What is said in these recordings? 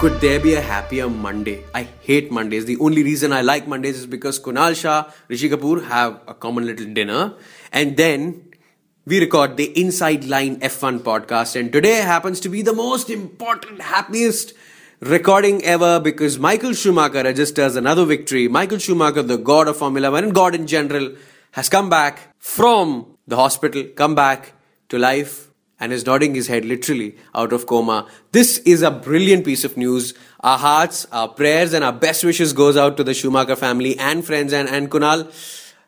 Could there be a happier Monday? I hate Mondays. The only reason I like Mondays is because Kunal Shah, Rishi Kapoor have a common little dinner, and then we record the Inside Line F1 podcast. And today happens to be the most important, happiest recording ever because Michael Schumacher registers another victory. Michael Schumacher, the god of Formula One and god in general, has come back from the hospital, come back to life and is nodding his head literally out of coma. This is a brilliant piece of news. Our hearts, our prayers, and our best wishes goes out to the Schumacher family and friends. And, and Kunal,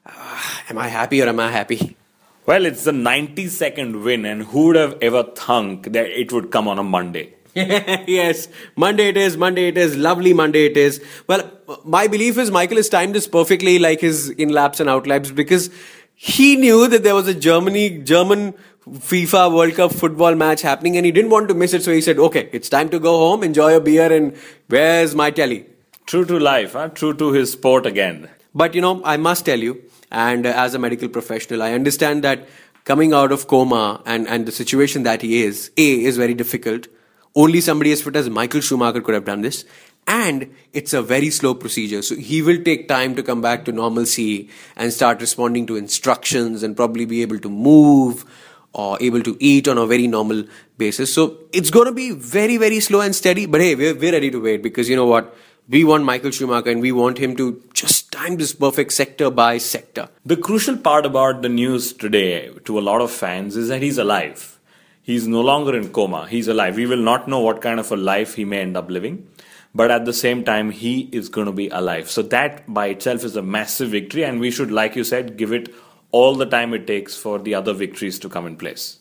uh, am I happy or am I happy? Well, it's the 92nd win, and who would have ever thunk that it would come on a Monday? yes, Monday it is, Monday it is, lovely Monday it is. Well, my belief is Michael has timed this perfectly like his in laps and out laps because he knew that there was a Germany, German FIFA World Cup football match happening and he didn't want to miss it. So he said, okay, it's time to go home, enjoy a beer, and where's my telly? True to life, huh? true to his sport again. But you know, I must tell you, and uh, as a medical professional, I understand that coming out of coma and, and the situation that he is, A, is very difficult. Only somebody as fit as Michael Schumacher could have done this. And it's a very slow procedure. So he will take time to come back to normalcy and start responding to instructions and probably be able to move or able to eat on a very normal basis. So it's going to be very, very slow and steady. But hey, we're, we're ready to wait because you know what? We want Michael Schumacher and we want him to just time this perfect sector by sector. The crucial part about the news today to a lot of fans is that he's alive. He's no longer in coma. He's alive. We will not know what kind of a life he may end up living. But at the same time, he is going to be alive. So that by itself is a massive victory. And we should, like you said, give it all the time it takes for the other victories to come in place.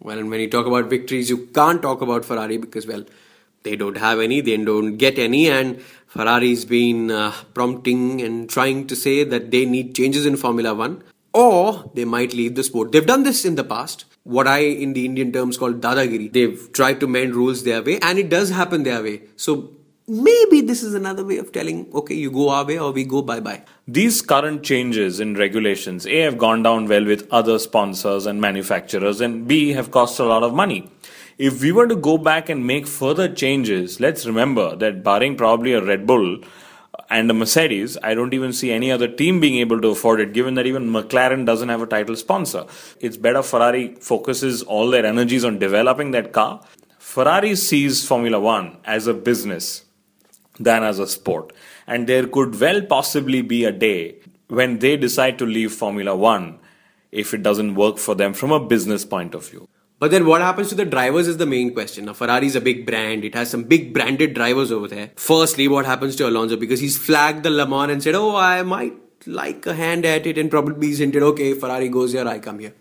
Well, and when you talk about victories, you can't talk about Ferrari because, well, they don't have any, they don't get any, and Ferrari's been uh, prompting and trying to say that they need changes in Formula One or they might leave the sport. They've done this in the past. What I, in the Indian terms, call dadagiri. They've tried to mend rules their way, and it does happen their way. So maybe this is another way of telling, okay, you go our way or we go bye bye. These current changes in regulations, A, have gone down well with other sponsors and manufacturers, and B, have cost a lot of money. If we were to go back and make further changes, let's remember that barring probably a Red Bull and a Mercedes, I don't even see any other team being able to afford it, given that even McLaren doesn't have a title sponsor. It's better Ferrari focuses all their energies on developing that car. Ferrari sees Formula One as a business than as a sport. And there could well possibly be a day when they decide to leave Formula One if it doesn't work for them from a business point of view. But then what happens to the drivers is the main question. Now, Ferrari is a big brand. It has some big branded drivers over there. Firstly, what happens to Alonso? Because he's flagged the Le Mans and said, oh, I might like a hand at it and probably he's hinted, okay, Ferrari goes here, I come here.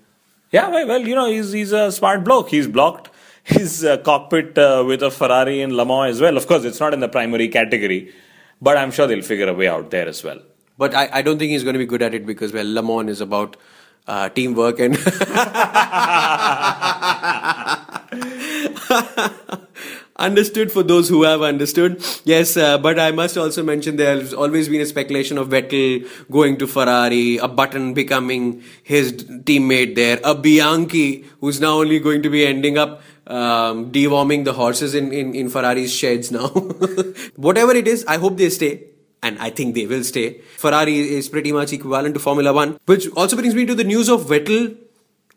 Yeah, well, you know, he's, he's a smart bloke. He's blocked his uh, cockpit uh, with a Ferrari in Le Mans as well. Of course, it's not in the primary category, but I'm sure they'll figure a way out there as well. But I, I don't think he's going to be good at it because, well, Le Mans is about uh, teamwork and. understood for those who have understood. Yes, uh, but I must also mention there's always been a speculation of Vettel going to Ferrari, a Button becoming his teammate there, a Bianchi who's now only going to be ending up um, deworming the horses in, in, in Ferrari's sheds now. Whatever it is, I hope they stay. And I think they will stay. Ferrari is pretty much equivalent to Formula One, which also brings me to the news of Vettel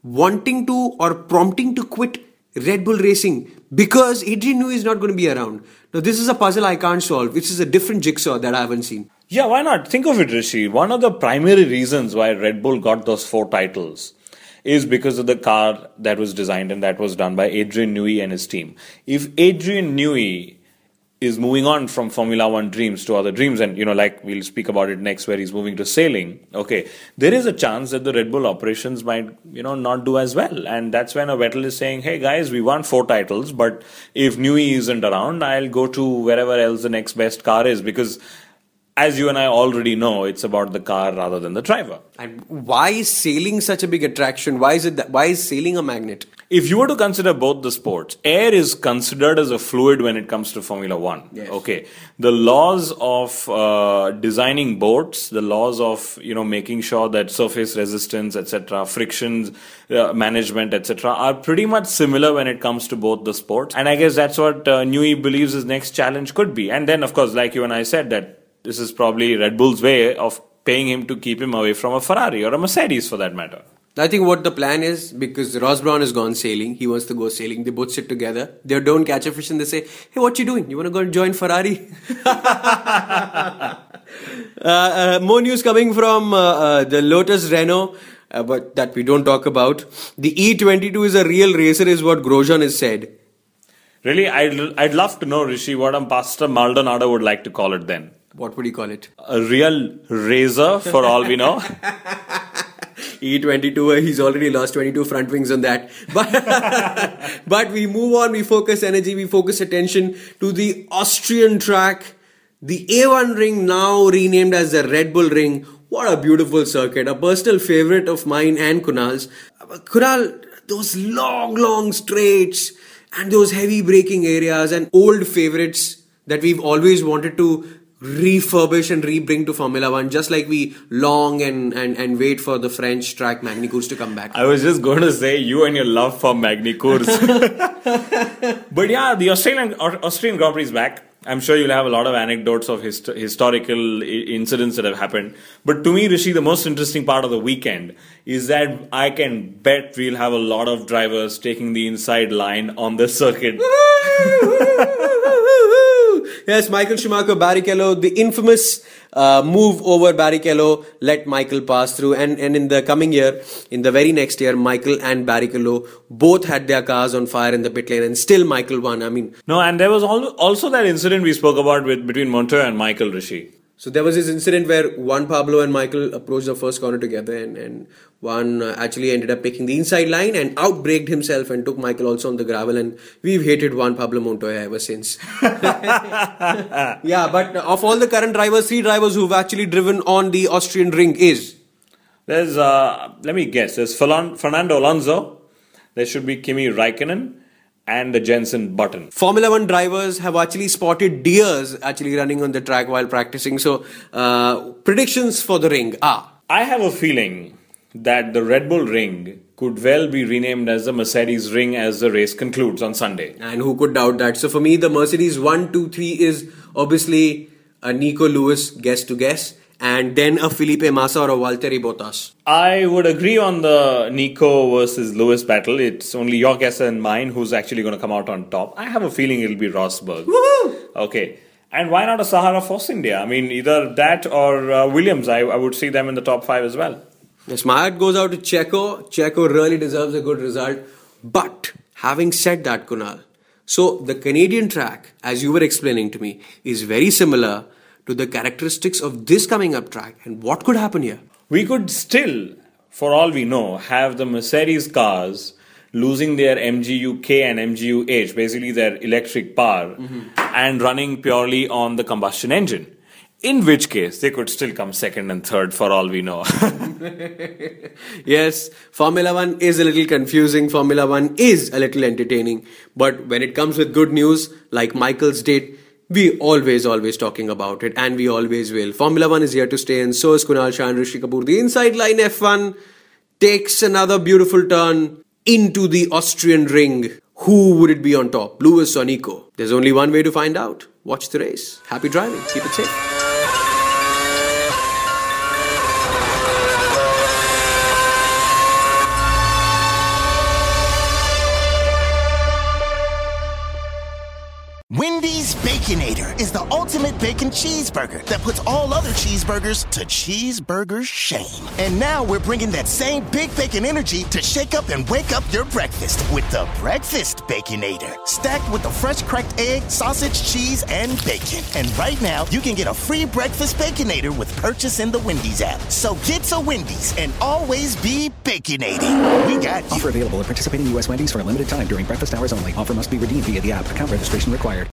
wanting to or prompting to quit Red Bull Racing because Adrian Newey is not going to be around. Now, this is a puzzle I can't solve, which is a different jigsaw that I haven't seen. Yeah, why not? Think of it, Rishi. One of the primary reasons why Red Bull got those four titles is because of the car that was designed and that was done by Adrian Newey and his team. If Adrian Newey is moving on from Formula One dreams to other dreams, and you know, like we'll speak about it next, where he's moving to sailing. Okay, there is a chance that the Red Bull operations might, you know, not do as well, and that's when a Vettel is saying, "Hey guys, we won four titles, but if Newey isn't around, I'll go to wherever else the next best car is because." As you and I already know, it's about the car rather than the driver. And why is sailing such a big attraction? Why is it that, why is sailing a magnet? If you were to consider both the sports, air is considered as a fluid when it comes to Formula One. Yes. Okay, the laws of uh, designing boats, the laws of you know making sure that surface resistance, etc., frictions uh, management, etc., are pretty much similar when it comes to both the sports. And I guess that's what uh, Newey believes his next challenge could be. And then, of course, like you and I said, that this is probably Red Bull's way of paying him to keep him away from a Ferrari or a Mercedes, for that matter. I think what the plan is because Ross Brawn has gone sailing, he wants to go sailing. They both sit together. They don't catch a fish and they say, "Hey, what you doing? You want to go and join Ferrari?" uh, uh, more news coming from uh, uh, the Lotus Renault, uh, but that we don't talk about. The E22 is a real racer, is what Grosjean has said. Really, I'd, I'd love to know, Rishi, what a Pastor Maldonado would like to call it then. What would you call it? A real razor, for all we know. E22, uh, he's already lost 22 front wings on that. But, but we move on, we focus energy, we focus attention to the Austrian track, the A1 ring now renamed as the Red Bull ring. What a beautiful circuit, a personal favorite of mine and Kunal's. Uh, Kunal, those long, long straights and those heavy braking areas and old favorites that we've always wanted to refurbish and rebring to Formula One, just like we long and, and, and wait for the French track Magny Cours to come back. I was just going to say you and your love for Magny Cours. but yeah, the Australian Austrian Grand Prix is back. I'm sure you'll have a lot of anecdotes of hist- historical I- incidents that have happened. But to me, Rishi, the most interesting part of the weekend is that I can bet we'll have a lot of drivers taking the inside line on the circuit. Yes, Michael Schumacher, Barrichello, the infamous uh, move over Barrichello let Michael pass through. And, and in the coming year, in the very next year, Michael and Barrichello both had their cars on fire in the pit lane and still Michael won. I mean, no, and there was also that incident we spoke about with between Montoya and Michael Rishi. So there was this incident where Juan Pablo and Michael approached the first corner together, and, and Juan uh, actually ended up picking the inside line and outbraked himself and took Michael also on the gravel. And we've hated Juan Pablo Montoya ever since. yeah, but of all the current drivers, three drivers who've actually driven on the Austrian ring is there's uh, let me guess. There's Fernando Alonso. There should be Kimi Raikkonen and the Jenson Button. Formula One drivers have actually spotted deers actually running on the track while practicing. So, uh, predictions for the ring are. I have a feeling that the Red Bull ring could well be renamed as the Mercedes ring as the race concludes on Sunday. And who could doubt that? So, for me, the Mercedes 1, 2, 3 is obviously a Nico Lewis guess to guess and then a Felipe Massa or a Valtteri Bottas? I would agree on the Nico versus Lewis battle. It's only your guess and mine who's actually going to come out on top. I have a feeling it'll be Rosberg. Woohoo! Okay. And why not a Sahara Force India? I mean, either that or uh, Williams. I, I would see them in the top five as well. Yes, my heart goes out to Checo. Checo really deserves a good result. But having said that, Kunal, so the Canadian track, as you were explaining to me, is very similar to the characteristics of this coming up track and what could happen here? We could still, for all we know, have the Mercedes cars losing their MGU-K and MGU-H, basically their electric power, mm-hmm. and running purely on the combustion engine. In which case, they could still come second and third for all we know. yes, Formula One is a little confusing. Formula One is a little entertaining. But when it comes with good news, like Michael's did, we always, always talking about it, and we always will. Formula One is here to stay, and so is Kunal Shah and Rishi Kapoor. The inside line F1 takes another beautiful turn into the Austrian ring. Who would it be on top, Lewis or Nico? There's only one way to find out. Watch the race. Happy driving. Keep it safe. Is the ultimate bacon cheeseburger that puts all other cheeseburgers to cheeseburger shame. And now we're bringing that same big bacon energy to shake up and wake up your breakfast with the Breakfast Baconator. Stacked with the fresh cracked egg, sausage, cheese, and bacon. And right now, you can get a free Breakfast Baconator with purchase in the Wendy's app. So get to Wendy's and always be baconating. We got you. Offer available at participating U.S. Wendy's for a limited time during breakfast hours only. Offer must be redeemed via the app. Account registration required.